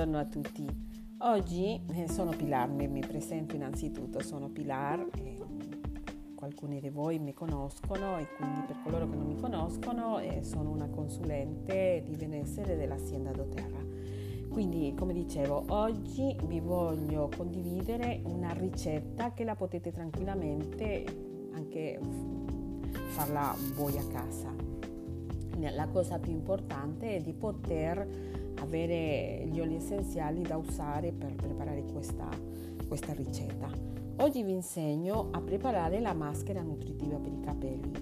Buongiorno a tutti. Oggi eh, sono Pilar, mi, presento innanzitutto, sono Pilar e alcuni di voi mi conoscono e quindi per coloro che non mi conoscono eh, sono una consulente di benessere dell'azienda doTERRA. Quindi, come dicevo, oggi vi voglio condividere una ricetta che la potete tranquillamente anche farla voi a casa. La cosa più importante è di poter avere gli oli essenziali da usare per preparare questa, questa ricetta. Oggi vi insegno a preparare la maschera nutritiva per i capelli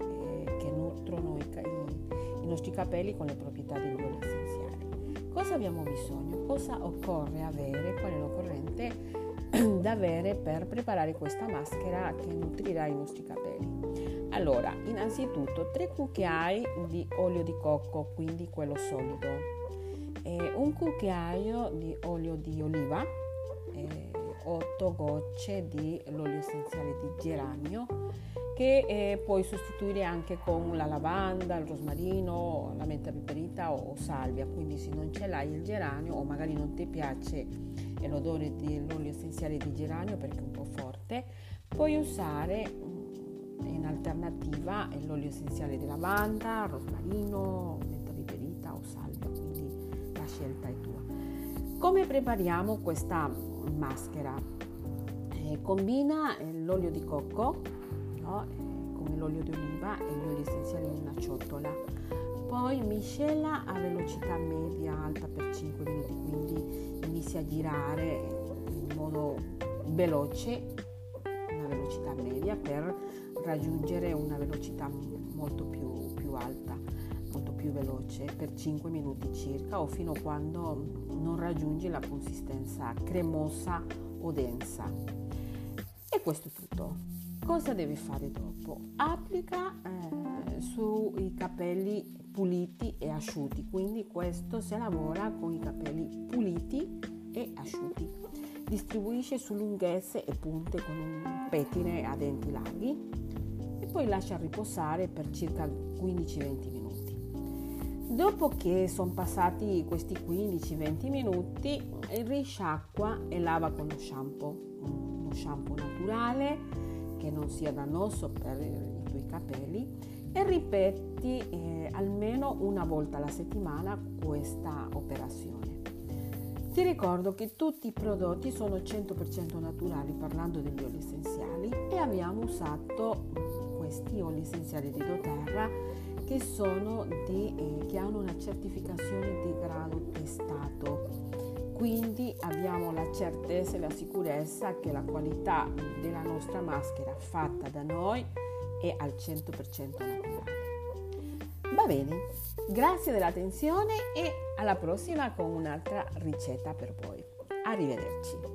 eh, che nutrono i, i, i nostri capelli con le proprietà degli oli essenziali. Cosa abbiamo bisogno? Cosa occorre avere? Qual è l'occorrente da avere per preparare questa maschera che nutrirà i nostri capelli? Allora, innanzitutto 3 cucchiai di olio di cocco, quindi quello solido, e un cucchiaio di olio di oliva, 8 gocce di l'olio essenziale di geranio che eh, puoi sostituire anche con la lavanda, il rosmarino, la menta piperita o, o salvia, quindi se non ce l'hai il geranio o magari non ti piace l'odore dell'olio essenziale di geranio perché è un po' forte, puoi usare mm, in alternativa l'olio essenziale di lavanda, rosmarino, menta piperita o salvia, scelta è tua. Come prepariamo questa maschera? Eh, combina l'olio di cocco no? come l'olio di oliva e gli oli essenziali in una ciotola. Poi miscela a velocità media alta per 5 minuti, quindi inizia a girare in modo veloce, una velocità media per raggiungere una velocità molto più, più alta, molto più veloce per 5 minuti circa o fino a quando non raggiungi la consistenza cremosa o densa. E questo è tutto. Cosa devi fare dopo? Applica eh, sui capelli puliti e asciutti, quindi questo si lavora con i capelli puliti e asciutti. Distribuisce su lunghezze e punte con un pettine a denti larghi e poi lascia riposare per circa 15-20 minuti. Dopo che sono passati questi 15-20 minuti, risciacqua e lava con lo shampoo, uno shampoo naturale che non sia dannoso per i tuoi capelli e ripeti eh, almeno una volta alla settimana questa operazione. Ti ricordo che tutti i prodotti sono 100% naturali parlando degli oli essenziali e abbiamo usato questi oli essenziali di doTERRA che, di, eh, che hanno una certificazione di grado testato quindi abbiamo la certezza e la sicurezza che la qualità della nostra maschera fatta da noi è al 100% naturale. Va bene, grazie dell'attenzione e alla prossima con un'altra ricetta per voi. Arrivederci.